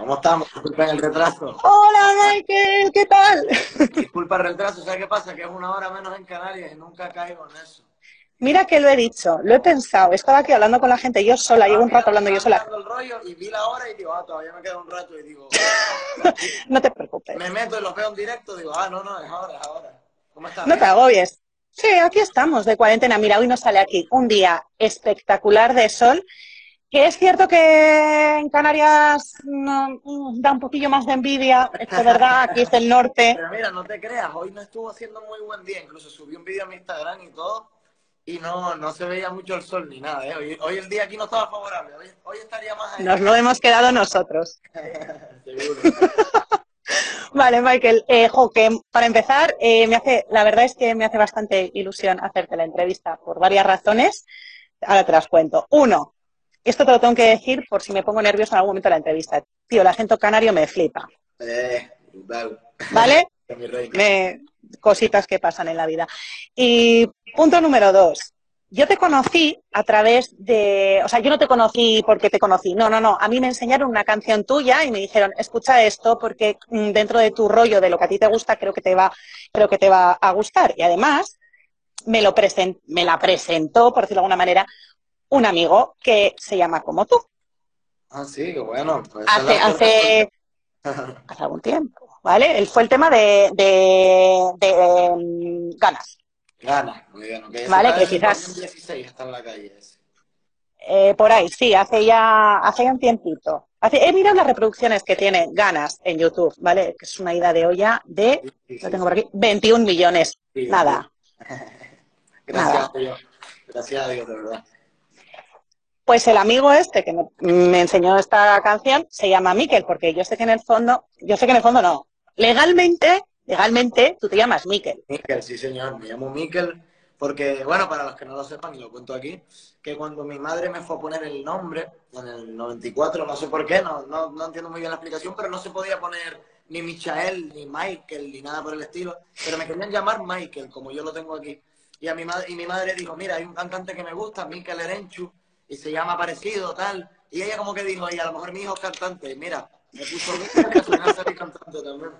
¿Cómo estamos? Disculpen el retraso. Hola Michael, ¿qué tal? Disculpa el retraso, ¿sabes qué pasa? Que es una hora menos en Canarias y nunca caigo en eso. Mira que lo he dicho, lo he pensado, estaba aquí hablando con la gente yo sola, llevo un rato hablando yo sola. El rollo y vi la hora y digo, ah, todavía me queda un rato y digo, no te preocupes. me meto y lo veo en directo digo, ah, no, no, es ahora, es ahora. ¿Cómo estás? No te agobies. Sí, aquí estamos de cuarentena. Mira, hoy nos sale aquí un día espectacular de sol que es cierto que en Canarias no, da un poquillo más de envidia, es de verdad, aquí es el norte. Pero mira, no te creas, hoy no estuvo haciendo muy buen día, incluso subí un vídeo a mi Instagram y todo, y no, no se veía mucho el sol ni nada, ¿eh? hoy, hoy el día aquí no estaba favorable, hoy, hoy estaría más... ahí. Nos lo hemos quedado nosotros. Seguro. Vale, Michael, eh, jo, que para empezar, eh, me hace, la verdad es que me hace bastante ilusión hacerte la entrevista por varias razones. Ahora te las cuento. Uno, esto te lo tengo que decir por si me pongo nervioso en algún momento de la entrevista. Tío, el acento canario me flipa. Eh, vale. Cositas que pasan en la vida. Y punto número dos. Yo te conocí a través de, o sea, yo no te conocí porque te conocí, no, no, no, a mí me enseñaron una canción tuya y me dijeron, escucha esto porque mm, dentro de tu rollo, de lo que a ti te gusta, creo que te va, creo que te va a gustar. Y además, me, lo presen- me la presentó, por decirlo de alguna manera, un amigo que se llama como tú, Ah, sí, bueno. pues hace, hace, suerte. hace algún tiempo, ¿vale? Él fue el tema de, de, de, mm, ganas. Gana, muy bien. ok. Ese Vale, que quizás- 2016 está en la calle. ese. Eh, por ahí, sí, hace ya, hace ya un tiempito. Hace, he mirado las reproducciones que tiene Ganas en YouTube, ¿vale? Que es una ida de olla de, Sí, sí, lo tengo por aquí, 21 millones. Sí, Nada. Gracias Nada. a Dios. Gracias a Dios, de verdad. Pues el amigo este que me, enseñó esta canción se llama Miquel, porque yo sé que en el fondo, yo sé que en el fondo no. Legalmente, legalmente, tú te llamas Miquel. Miquel, sí señor, me llamo Miquel porque, bueno, para los que no lo sepan, y lo cuento aquí, que cuando mi madre me fue a poner el nombre, en el 94, no sé por qué, no, no, no entiendo muy bien la explicación, pero no se podía poner ni Michael, ni Michael, ni nada por el estilo, pero me querían llamar Michael, como yo lo tengo aquí. Y, a mi madre, y mi madre dijo, mira, hay un cantante que me gusta, Miquel Erenchu, y se llama parecido, tal. Y ella como que dijo, y a lo mejor mi hijo es cantante, mira, me puso final salí cantante también.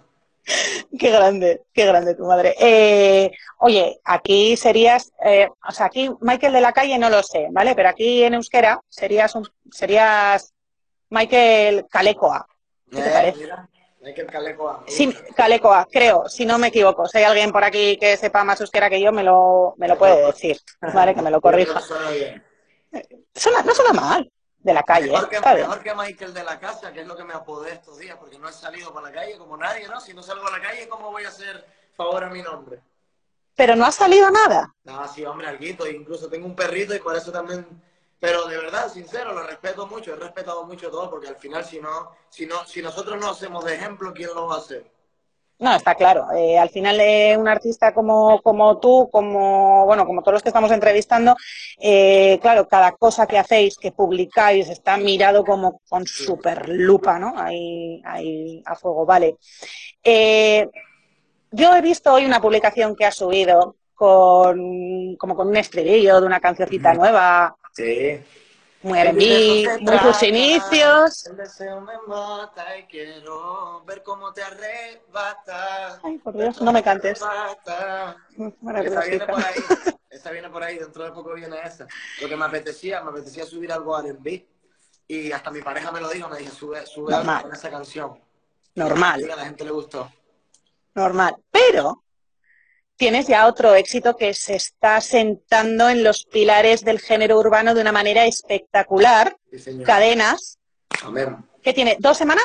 Qué grande, qué grande tu madre. Eh, oye, aquí serías, eh, o sea, aquí Michael de la calle no lo sé, ¿vale? Pero aquí en euskera serías un, serías Michael Calecoa. ¿Qué te Eh, parece? Mira, Michael Calecoa. Sí. Calecoa, creo, si no me equivoco. Si hay alguien por aquí que sepa más euskera que yo, me lo, me lo puede decir, ¿vale? Que me lo corrija. Suena no suena mal, de la calle, Mejor que, mejor que Michael de la casa, que es lo que me apodé estos días, porque no he salido para la calle como nadie, ¿no? Si no salgo a la calle, ¿cómo voy a hacer favor a mi nombre? Pero no ha salido nada. No, sí, hombre, alguito, incluso tengo un perrito y por eso también... Pero de verdad, sincero, lo respeto mucho, he respetado mucho todo, porque al final si no, si no, si nosotros no hacemos de ejemplo, ¿quién lo va a hacer? No, está claro. Eh, al final, eh, un artista como, como tú, como, bueno, como todos los que estamos entrevistando, eh, claro, cada cosa que hacéis, que publicáis, está mirado como con super lupa, ¿no? Ahí, ahí a fuego, vale. Eh, yo he visto hoy una publicación que has subido con, como con un estribillo de una cancioncita nueva, Sí. Muy R&B, muy sus inicios. El deseo me mata y quiero ver cómo te arrebata. Ay, por Dios, no me cantes. Bueno, Esa viene por ahí. Esa viene por ahí. Dentro de poco viene esa. Lo que me apetecía, me apetecía subir algo a R&B. Y hasta mi pareja me lo dijo, me dijo, sube, sube algo con esa canción. Normal. Y a la gente le gustó. normal. Pero tienes ya otro éxito que se está sentando en los pilares del género urbano de una manera espectacular. Sí. Cadenas, Amén. que tiene dos semanas,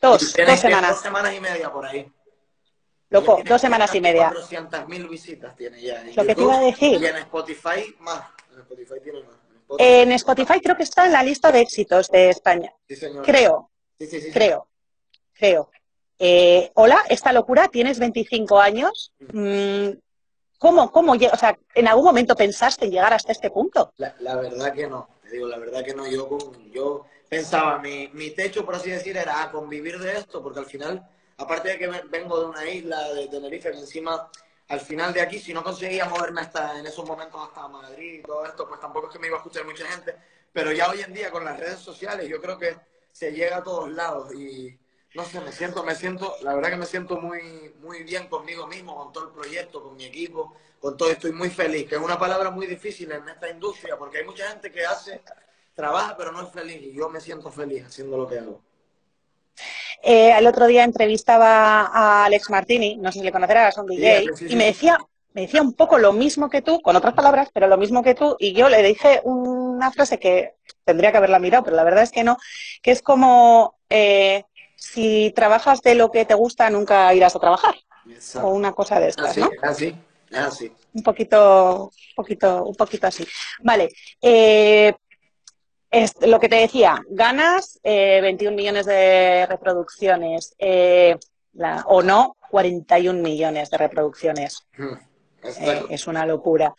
dos, dos semanas, Dos semanas y media por ahí. loco, dos semanas y media. 400.000 visitas tiene ya. en Lo que te iba a decir. Y en Spotify más. En Spotify tiene más. En Spotify- En Spotify creo que está en la lista de éxitos de España. Sí, señor. Creo, Sí, sí, sí. creo, creo. Eh, hola, esta locura, tienes 25 años. Mm, ¿Cómo, cómo, o sea, en algún momento pensaste en llegar hasta este punto? La, la verdad que no, te digo, la verdad que no. Yo, yo pensaba, mi, mi techo, por así decir, era convivir de esto, porque al final, aparte de que vengo de una isla de Tenerife, que encima, al final de aquí, si no conseguía moverme hasta en esos momentos hasta Madrid y todo esto, pues tampoco es que me iba a escuchar mucha gente. Pero ya hoy en día, con las redes sociales, yo creo que se llega a todos lados y no sé, me siento, me siento, la verdad que me siento muy, muy bien conmigo mismo, con todo el proyecto, con mi equipo, con todo, estoy muy feliz, que es una palabra muy difícil en esta industria, porque hay mucha gente que hace, trabaja, pero no es feliz, y yo me siento feliz haciendo lo que hago. Eh, el otro día entrevistaba a Alex Martini, no sé si le conocerás, un DJ, y me decía, me decía un poco lo mismo que tú, con otras palabras, pero lo mismo que tú, y yo le dije una frase que tendría que haberla mirado, pero la verdad es que no, que es como eh, si trabajas de lo que te gusta, nunca irás a trabajar. O una cosa de estas, así, ¿no? Así, así. Un poquito, un poquito, un poquito así. Vale. Eh, es lo que te decía, ganas 21 eh, millones de reproducciones eh, o no, 41 millones de reproducciones. Eh, es una locura.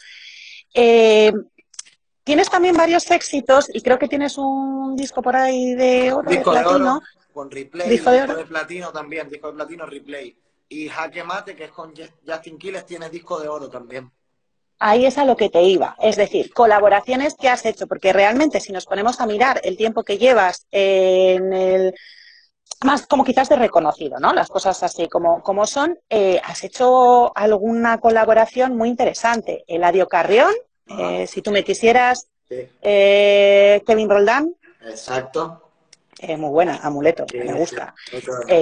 tienes también varios éxitos y creo que tienes un disco por ahí de oro, de platino. Con replay, disco, de, de, platino también, disco de platino, replay. Y Jaque Mate, que es con Justin Quiles, tiene disco de oro también ahí es a lo que te iba. Es decir, colaboraciones que has hecho, porque realmente si nos ponemos a mirar el tiempo que llevas en el más como quizás de reconocido, ¿no? Las cosas así como, como son. Eh, has hecho alguna colaboración muy interesante. Eladio Carrión, eh, si tú me quisieras, eh, Kevin Roldán. Exacto. Muy buena, amuleto, me gusta.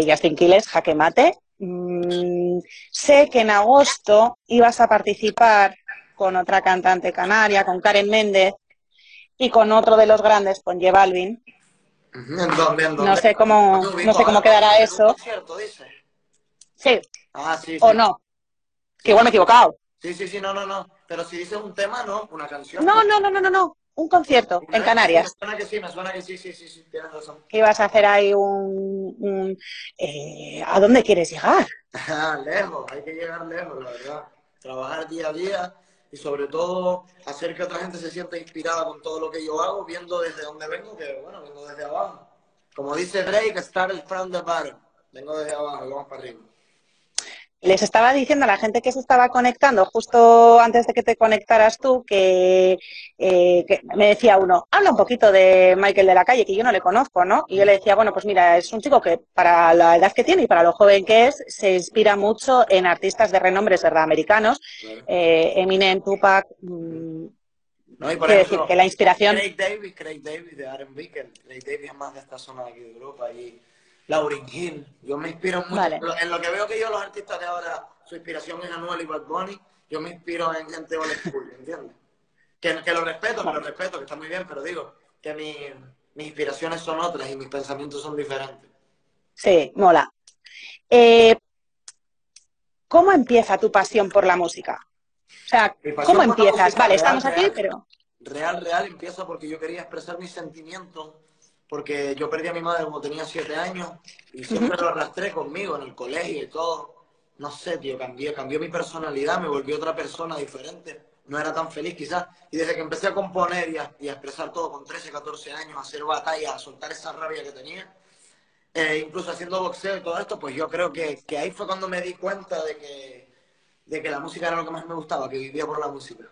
Justin Quiles, Jaque Mate. Mm, sé que en agosto ibas a participar con otra cantante canaria, con Karen Méndez, y con otro de los grandes, con J Balvin. No sé cómo, no sé cómo quedará eso. Sí. Ah, sí, O no. Que igual me he equivocado. Sí, sí, sí, no, no, no. Pero si dices un tema, no, una canción. No, no, no, no, no, no. Un concierto en Canarias. Me suena que sí, me suena que sí, sí, sí, sí, tienes razón. Que ibas a hacer ahí un... un eh, ¿A dónde quieres llegar? lejos, hay que llegar lejos, la verdad. Trabajar día a día y sobre todo hacer que otra gente se sienta inspirada con todo lo que yo hago, viendo desde dónde vengo, que bueno, vengo desde abajo. Como dice Drake, start from the bottom. Vengo desde abajo, vamos para arriba les estaba diciendo a la gente que se estaba conectando justo antes de que te conectaras tú que, eh, que, me decía uno, habla un poquito de Michael de la calle, que yo no le conozco, ¿no? Y yo le decía, bueno, pues mira, es un chico que para la edad que tiene y para lo joven que es, se inspira mucho en artistas de renombres, ¿verdad? Americanos, eh, Eminem, Tupac. Mm, no, y por ejemplo, decir que la inspiración... Craig David, Craig David de R&B, que Craig David es más de esta zona de aquí de Europa y Lauryn Hill. Yo me inspiro mucho. En lo que veo que yo, los artistas de ahora, su inspiración es Anuel y Bad Bunny, yo me inspiro en gente old school, ¿entiendes? Que, que, lo respeto, que lo respeto, que está muy bien, pero digo que mi, mis inspiraciones son otras y mis pensamientos son diferentes. Sí, mola. Eh, ¿Cómo empieza tu pasión por la música? O sea, ¿cómo empiezas? Vale, estamos aquí, pero... Real, real empieza porque yo quería expresar mis sentimientos porque yo perdí a mi madre cuando tenía siete años y siempre lo arrastré conmigo en el colegio y todo. No sé, tío, cambié, cambió mi personalidad, me volví otra persona diferente. No era tan feliz quizás. Y desde que empecé a componer y a, expresar todo con 13, 14 años, a hacer batallas, a soltar esa rabia que tenía, eh, incluso haciendo boxeo y todo esto, pues yo creo que, que ahí fue cuando me di cuenta de que, de que la música era lo que más me gustaba, que vivía por la música.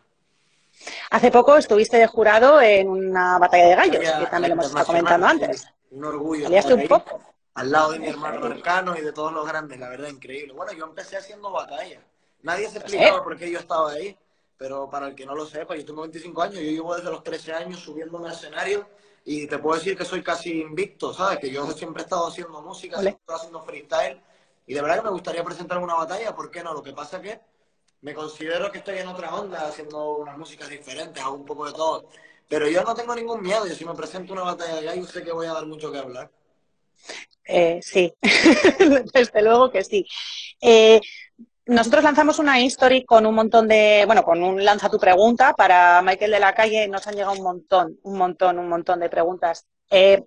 Hace poco estuviste de jurado en una batalla de gallos, que también lo hemos estado comentando antes. Un orgullo. un poco. Al lado de mi hermano Arcano y de todos los grandes, la verdad, increíble. Bueno, yo empecé haciendo batalla. Nadie se explicaba por qué yo estaba ahí, pero para el que no lo sepa, yo tengo 25 años, yo llevo desde los 13 años subiendo un escenario y te puedo decir que soy casi invicto, ¿sabes? Que yo siempre he estado haciendo música, siempre he estado haciendo freestyle y de verdad que me gustaría presentar una batalla, ¿por qué no? Lo que pasa es que me considero que estoy en otra onda, haciendo unas músicas diferentes, hago un poco de todo. Pero yo no tengo ningún miedo, yo si me presento una batalla de gallos sé que voy a dar mucho que hablar. Eh, sí, desde luego que sí. Eh, nosotros lanzamos una history con un montón de, bueno, con un lanza tu pregunta para Michael de la calle, nos han llegado un montón, un montón, un montón de preguntas. Eh,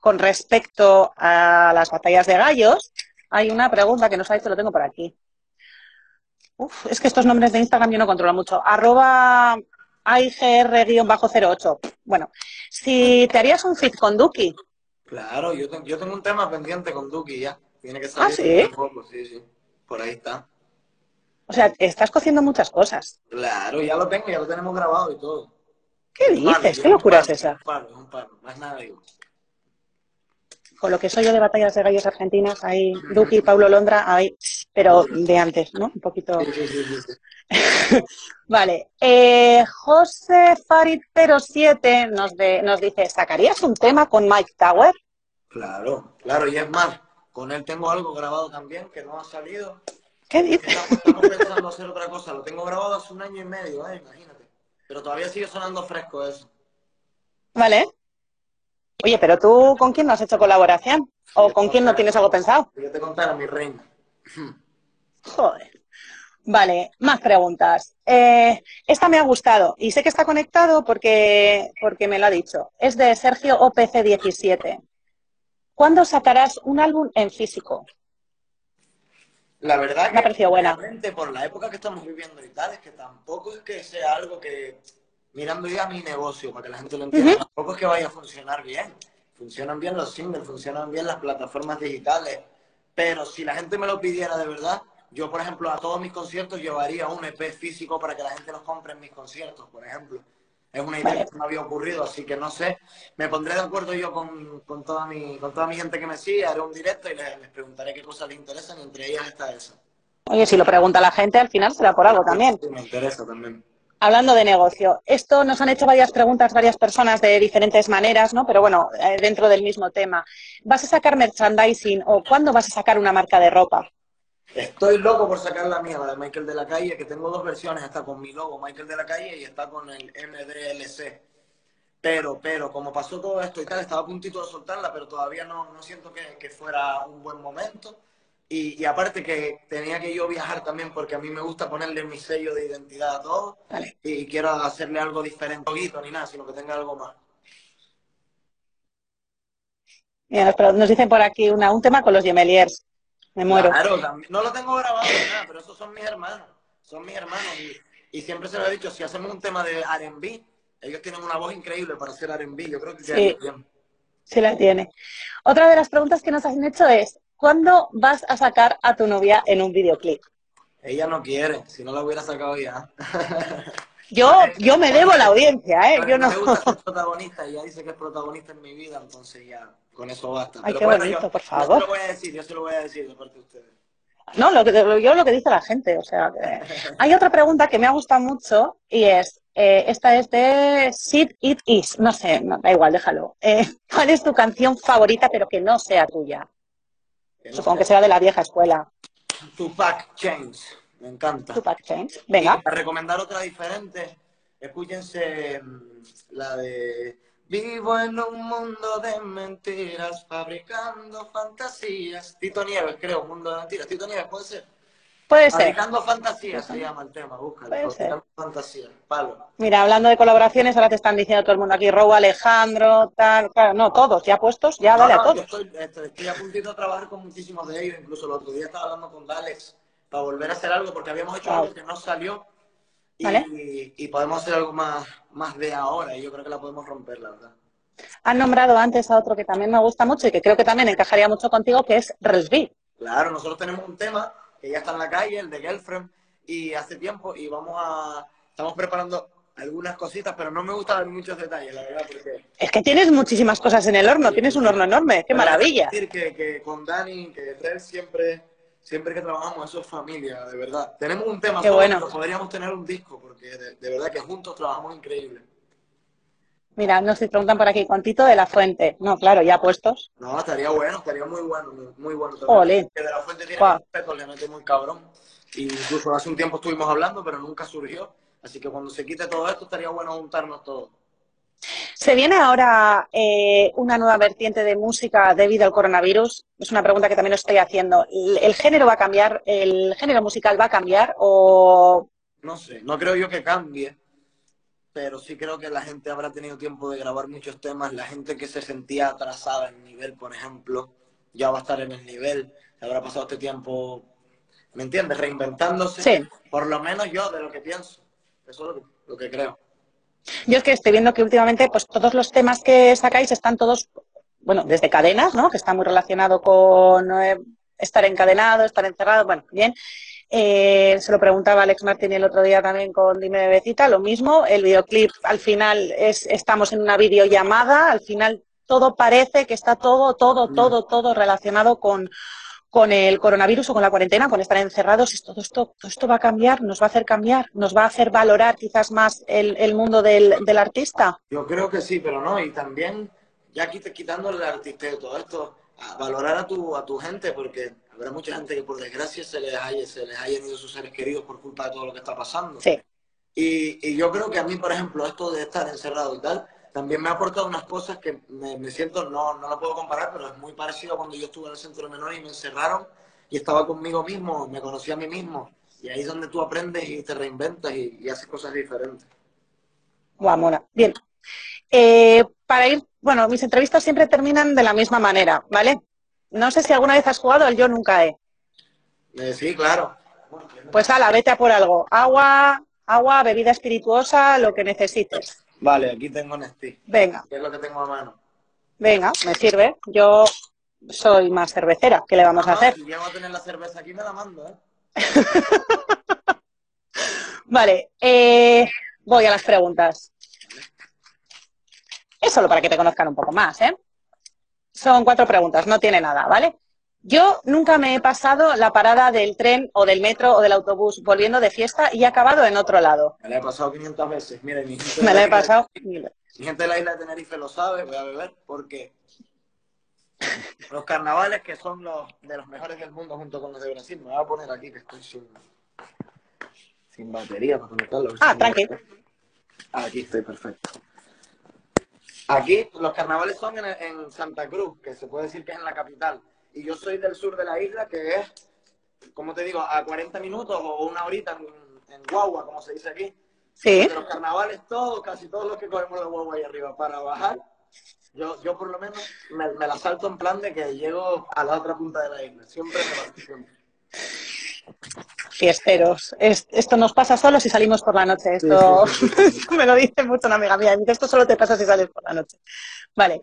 con respecto a las batallas de gallos, hay una pregunta que nos ha hecho, lo tengo por aquí. Uf, es que estos nombres de Instagram yo no controlo mucho. Arroba IGR-08. Bueno, si te harías un fit con Duki. Claro, yo, yo tengo un tema pendiente con Duki ya. Tiene que salir. ¿Ah, sí? sí, sí. Por ahí está. O sea, estás cociendo muchas cosas. Claro, ya lo tengo, ya lo tenemos grabado y todo. ¿Qué dices? ¿Qué locura es esa? Un paro, un paro, más nada digo. Con lo que soy yo de batallas de gallos argentinas, ahí Duki, Paulo Londra, ahí, pero de antes, ¿no? Un poquito. vale. Eh, José Farid 07 nos, nos dice, ¿sacarías un tema con Mike Tower? Claro, claro, y es más, con él tengo algo grabado también que no ha salido. ¿Qué dices? Estamos, pensando hacer otra cosa, lo tengo grabado hace un año y medio, ¿eh? imagínate. Pero todavía sigue sonando fresco eso. Vale. Oye, pero tú, ¿con quién no has hecho colaboración? ¿O con quién no tienes algo pensado? Yo te contaré, mi reina. Joder. Vale, más preguntas. Eh, esta me ha gustado y sé que está conectado porque, porque me lo ha dicho. Es de Sergio OPC17. ¿Cuándo sacarás un álbum en físico? La verdad me ha parecido buena. por la época que estamos viviendo y tal, es que tampoco es que sea algo que, mirando ya mi negocio, para que la gente lo entienda, tampoco es que vaya a funcionar bien. Funcionan bien los singles, funcionan bien las plataformas digitales, pero si la gente me lo pidiera de verdad, yo, por ejemplo, a todos mis conciertos llevaría un EP físico para que la gente los compre en mis conciertos, por ejemplo. Es una idea que me había ocurrido, así que no sé. Me pondré de acuerdo yo con, con, toda, mi, con toda mi gente que me sigue, haré un directo y les, preguntaré qué cosas les interesan y entre ellas está esa. Oye, si lo pregunta la gente, al final será por algo también. Sí, me interesa también. Hablando de negocio, esto nos han hecho varias preguntas, varias personas de diferentes maneras, ¿no? Pero bueno, eh, dentro del mismo tema. ¿Vas a sacar merchandising o cuándo vas a sacar una marca de ropa? Estoy loco por sacar la mía, la de Michael de la Calle, que tengo dos versiones, está con mi logo Michael de la Calle y está con el MDLC. Pero, pero, como pasó todo esto y tal, estaba a puntito de soltarla, pero todavía no, no siento que, fuera un buen momento. Y, aparte que tenía que yo viajar también porque a mí me gusta ponerle mi sello de identidad a todo. Y, quiero hacerle algo diferente, no ni nada, sino que tenga algo más. Mira, nos dicen por aquí una, un tema con los Gemeliers. Me muero. Claro, no lo tengo grabado nada, pero esos son mis hermanos. Son mis hermanos. Y, siempre se lo he dicho, si hacemos un tema de R&B, ellos tienen una voz increíble para hacer R&B. Yo creo que sí, bien. Sí la tiene. Otra de las preguntas que nos han hecho es, ¿cuándo vas a sacar a tu novia en un videoclip? Ella no quiere, si no la hubiera sacado ya. Yo, yo me debo a la audiencia, ¿eh? Yo no. Me gusta ser protagonista y ella dice que es protagonista en mi vida, entonces ya con eso basta. Ay, qué bonito, por favor. Yo se lo voy a decir, yo se lo voy a decir de parte de ustedes. No, lo que, yo lo que dice la gente, o sea, hay otra pregunta que me ha gustado mucho y es, eh, esta es de Sid It Is, no sé, da igual, déjalo. Eh, ¿Cuál es tu canción favorita pero que no sea tuya? Supongo que sea de la vieja escuela. Tupac Chains. Me encanta. Tupac Chains. Venga. para recomendar otra diferente, escúchense mm, la de Vivo en un mundo de mentiras, fabricando fantasías. Tito Nieves, creo, mundo de mentiras. Tito Nieves, puede ser. Puede ser. Fabricando fantasías se llama el tema, búscalo. Puede ser. fantasías, palo. Mira, hablando de colaboraciones, ahora te están diciendo todo el mundo aquí, Robo, Alejandro, tal, claro, no, todos, ya puestos, ya dale a todos. Estoy, estoy, a puntito de trabajar con muchísimos de ellos, incluso el otro día estaba hablando con Dalex para volver a hacer algo, porque habíamos hecho algo que no salió y, podemos hacer algo más, más de ahora y yo creo que la podemos romper, la verdad. Han nombrado antes a otro que también me gusta mucho y que creo que también encajaría mucho contigo, que es Resby. Claro, nosotros tenemos un tema que ya está en la calle, el de Girlfriend, y hace tiempo, y vamos a, estamos preparando algunas cositas, pero no me gusta dar muchos detalles, la verdad, porque... Es que tienes muchísimas cosas en el horno, tienes un horno enorme, qué maravilla. decir que, que con Dani, que Red siempre siempre que trabajamos eso es familia, de verdad. Tenemos un tema solo, bueno. pero podríamos tener un disco, porque de, verdad que juntos trabajamos increíble. Mira, nos preguntan por aquí, con Tito de la Fuente. No, claro, ya puestos. No, estaría bueno, estaría muy bueno, muy, bueno. Olé. Que de la Fuente tiene wow. respeto, le mete muy cabrón. Y incluso hace un tiempo estuvimos hablando, pero nunca surgió. Así que cuando se quite todo esto, estaría bueno juntarnos todos. ¿Se viene ahora eh, una nueva vertiente de música debido al coronavirus? Es una pregunta que también estoy haciendo. ¿El, género va a cambiar? ¿El género musical va a cambiar o...? No sé, no creo yo que cambie, pero sí creo que la gente habrá tenido tiempo de grabar muchos temas. La gente que se sentía atrasada en nivel, por ejemplo, ya va a estar en el nivel. Habrá pasado este tiempo, ¿me entiendes? Reinventándose. Sí. Por lo menos yo, de lo que pienso. Eso es lo que creo. Yo es que estoy viendo que últimamente pues todos los temas que sacáis están todos, bueno, desde cadenas, ¿no? Que está muy relacionado con eh, estar encadenado, estar encerrado, bueno, bien. Eh, se lo preguntaba Alex Martín el otro día también con Dime Bebecita, lo mismo, el videoclip al final es, estamos en una videollamada, al final todo parece que está todo, todo, mm. todo, todo relacionado con, con el coronavirus o con la cuarentena, con estar encerrados, todo esto, todo esto va a cambiar, nos va a hacer cambiar, nos va a hacer valorar quizás más el, mundo del, artista. Yo creo que sí, pero no, y también, ya quitando el artisteo, todo esto, valorar a tu, a tu gente, porque habrá mucha gente que por desgracia se les haya, se les hayan ido sus seres queridos por culpa de todo lo que está pasando. Sí. Y, y yo creo que a mí, por ejemplo, esto de estar encerrado y tal, también me ha aportado unas cosas que me, siento, no, no lo puedo comparar, pero es muy parecido a cuando yo estuve en el centro menor y me encerraron y estaba conmigo mismo, me conocí a mí mismo. Y ahí es donde tú aprendes y te reinventas y, haces cosas diferentes. Guau, mona. Bien. Eh, para ir, bueno, mis entrevistas siempre terminan de la misma manera, ¿vale? No sé si alguna vez has jugado el Yo Nunca He. Eh, sí, claro. Pues ala, vete a por algo. Agua, agua, bebida espirituosa, lo que necesites. Vale, aquí tengo Nestí. Venga. ¿Qué es lo que tengo a mano? Venga, me sirve. Yo soy más cervecera. ¿Qué le vamos a hacer? Si llego a tener la cerveza aquí, me la mando, ¿eh? vale, eh, voy a las preguntas. Es solo para que te conozcan un poco más, ¿eh? Son cuatro preguntas, no tiene nada, ¿vale? Yo nunca me he pasado la parada del tren o del metro o del autobús volviendo de fiesta y he acabado en otro lado. Me la he pasado 500 veces. Mira, mi gente me la he pasado. Mi gente de la isla de Tenerife lo sabe, voy a beber porque los carnavales que son los de los mejores del mundo junto con los de Brasil, me voy a poner aquí que estoy sin, sin batería para conectarlo. Ah, tranquilo. Aquí estoy perfecto. Aquí los carnavales son en, en Santa Cruz, que se puede decir que es en la capital y yo soy del sur de la isla, que es, como te digo, a 40 minutos o una horita en, guagua, como se dice aquí. Sí. De los carnavales todos, casi todos los que cogemos la guagua ahí arriba para bajar, yo, yo por lo menos me, la salto en plan de que llego a la otra punta de la isla. Siempre me Fiesteros. esto nos pasa solo si salimos por la noche. Esto me lo dice mucho una amiga mía. Esto solo te pasa si sales por la noche. Vale.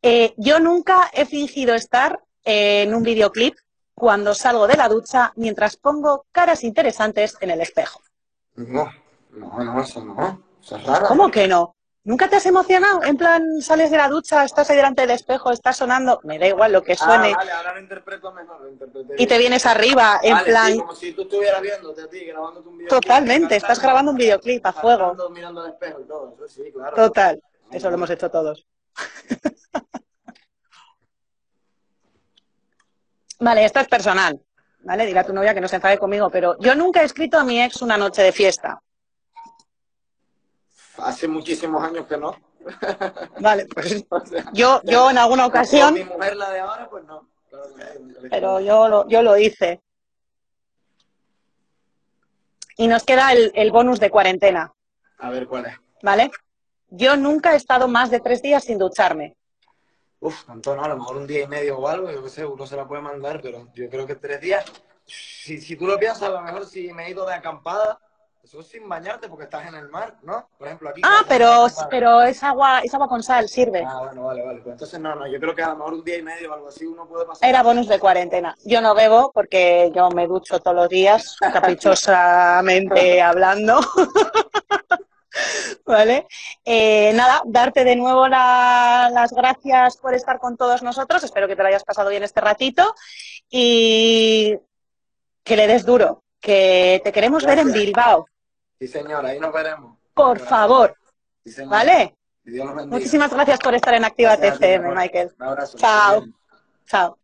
Eh, yo nunca he fingido estar en un videoclip cuando salgo de la ducha mientras pongo caras interesantes en el espejo. No, no, no, eso no. Eso es raro. ¿Cómo que no? ¿Nunca te has emocionado? En plan, sales de la ducha, estás ahí delante del espejo, estás sonando, me da igual lo que suene. Ah, vale, ahora lo interpreto mejor, Y te vienes arriba, en plan... como si tú estuvieras viéndote a ti, grabando un videoclip. Totalmente, estás grabando un videoclip a fuego. Mirando al espejo y todo, eso sí, claro. Total, eso lo hemos hecho todos. Vale, esto es personal. ¿Vale? Dirá tu novia que no se enfade conmigo, pero yo nunca he escrito a mi ex una noche de fiesta. Hace muchísimos años que no. Vale, pues yo, yo en alguna ocasión. Mi mujer la de ahora, pues no. Pero yo lo, yo lo hice. Y nos queda el, el bonus de cuarentena. A ver cuál es. ¿Vale? Yo nunca he estado más de tres días sin ducharme. Uf, tanto no, a lo mejor un día y medio o algo, yo qué sé, uno se la puede mandar, pero yo creo que tres días. Si, si tú lo piensas, a lo mejor si me he ido de acampada, eso es sin bañarte porque estás en el mar, ¿no? Por ejemplo, aquí. Ah, pero, pero es agua, es agua con sal, sirve. Ah, bueno, vale, vale. Pues entonces no, no, yo creo que a lo mejor un día y medio o algo así uno puede pasar. Era bonus de cuarentena. Yo no bebo porque yo me ducho todos los días, caprichosamente hablando. ¿Vale? Eh, nada, darte de nuevo las gracias por estar con todos nosotros. Espero que te lo hayas pasado bien este ratito y que le des duro, que te queremos ver en Bilbao. Sí, señora, ahí nos veremos. Por favor. ¿Vale? Muchísimas gracias por estar en Activa TCM, Michael. Un abrazo. Chao. Chao.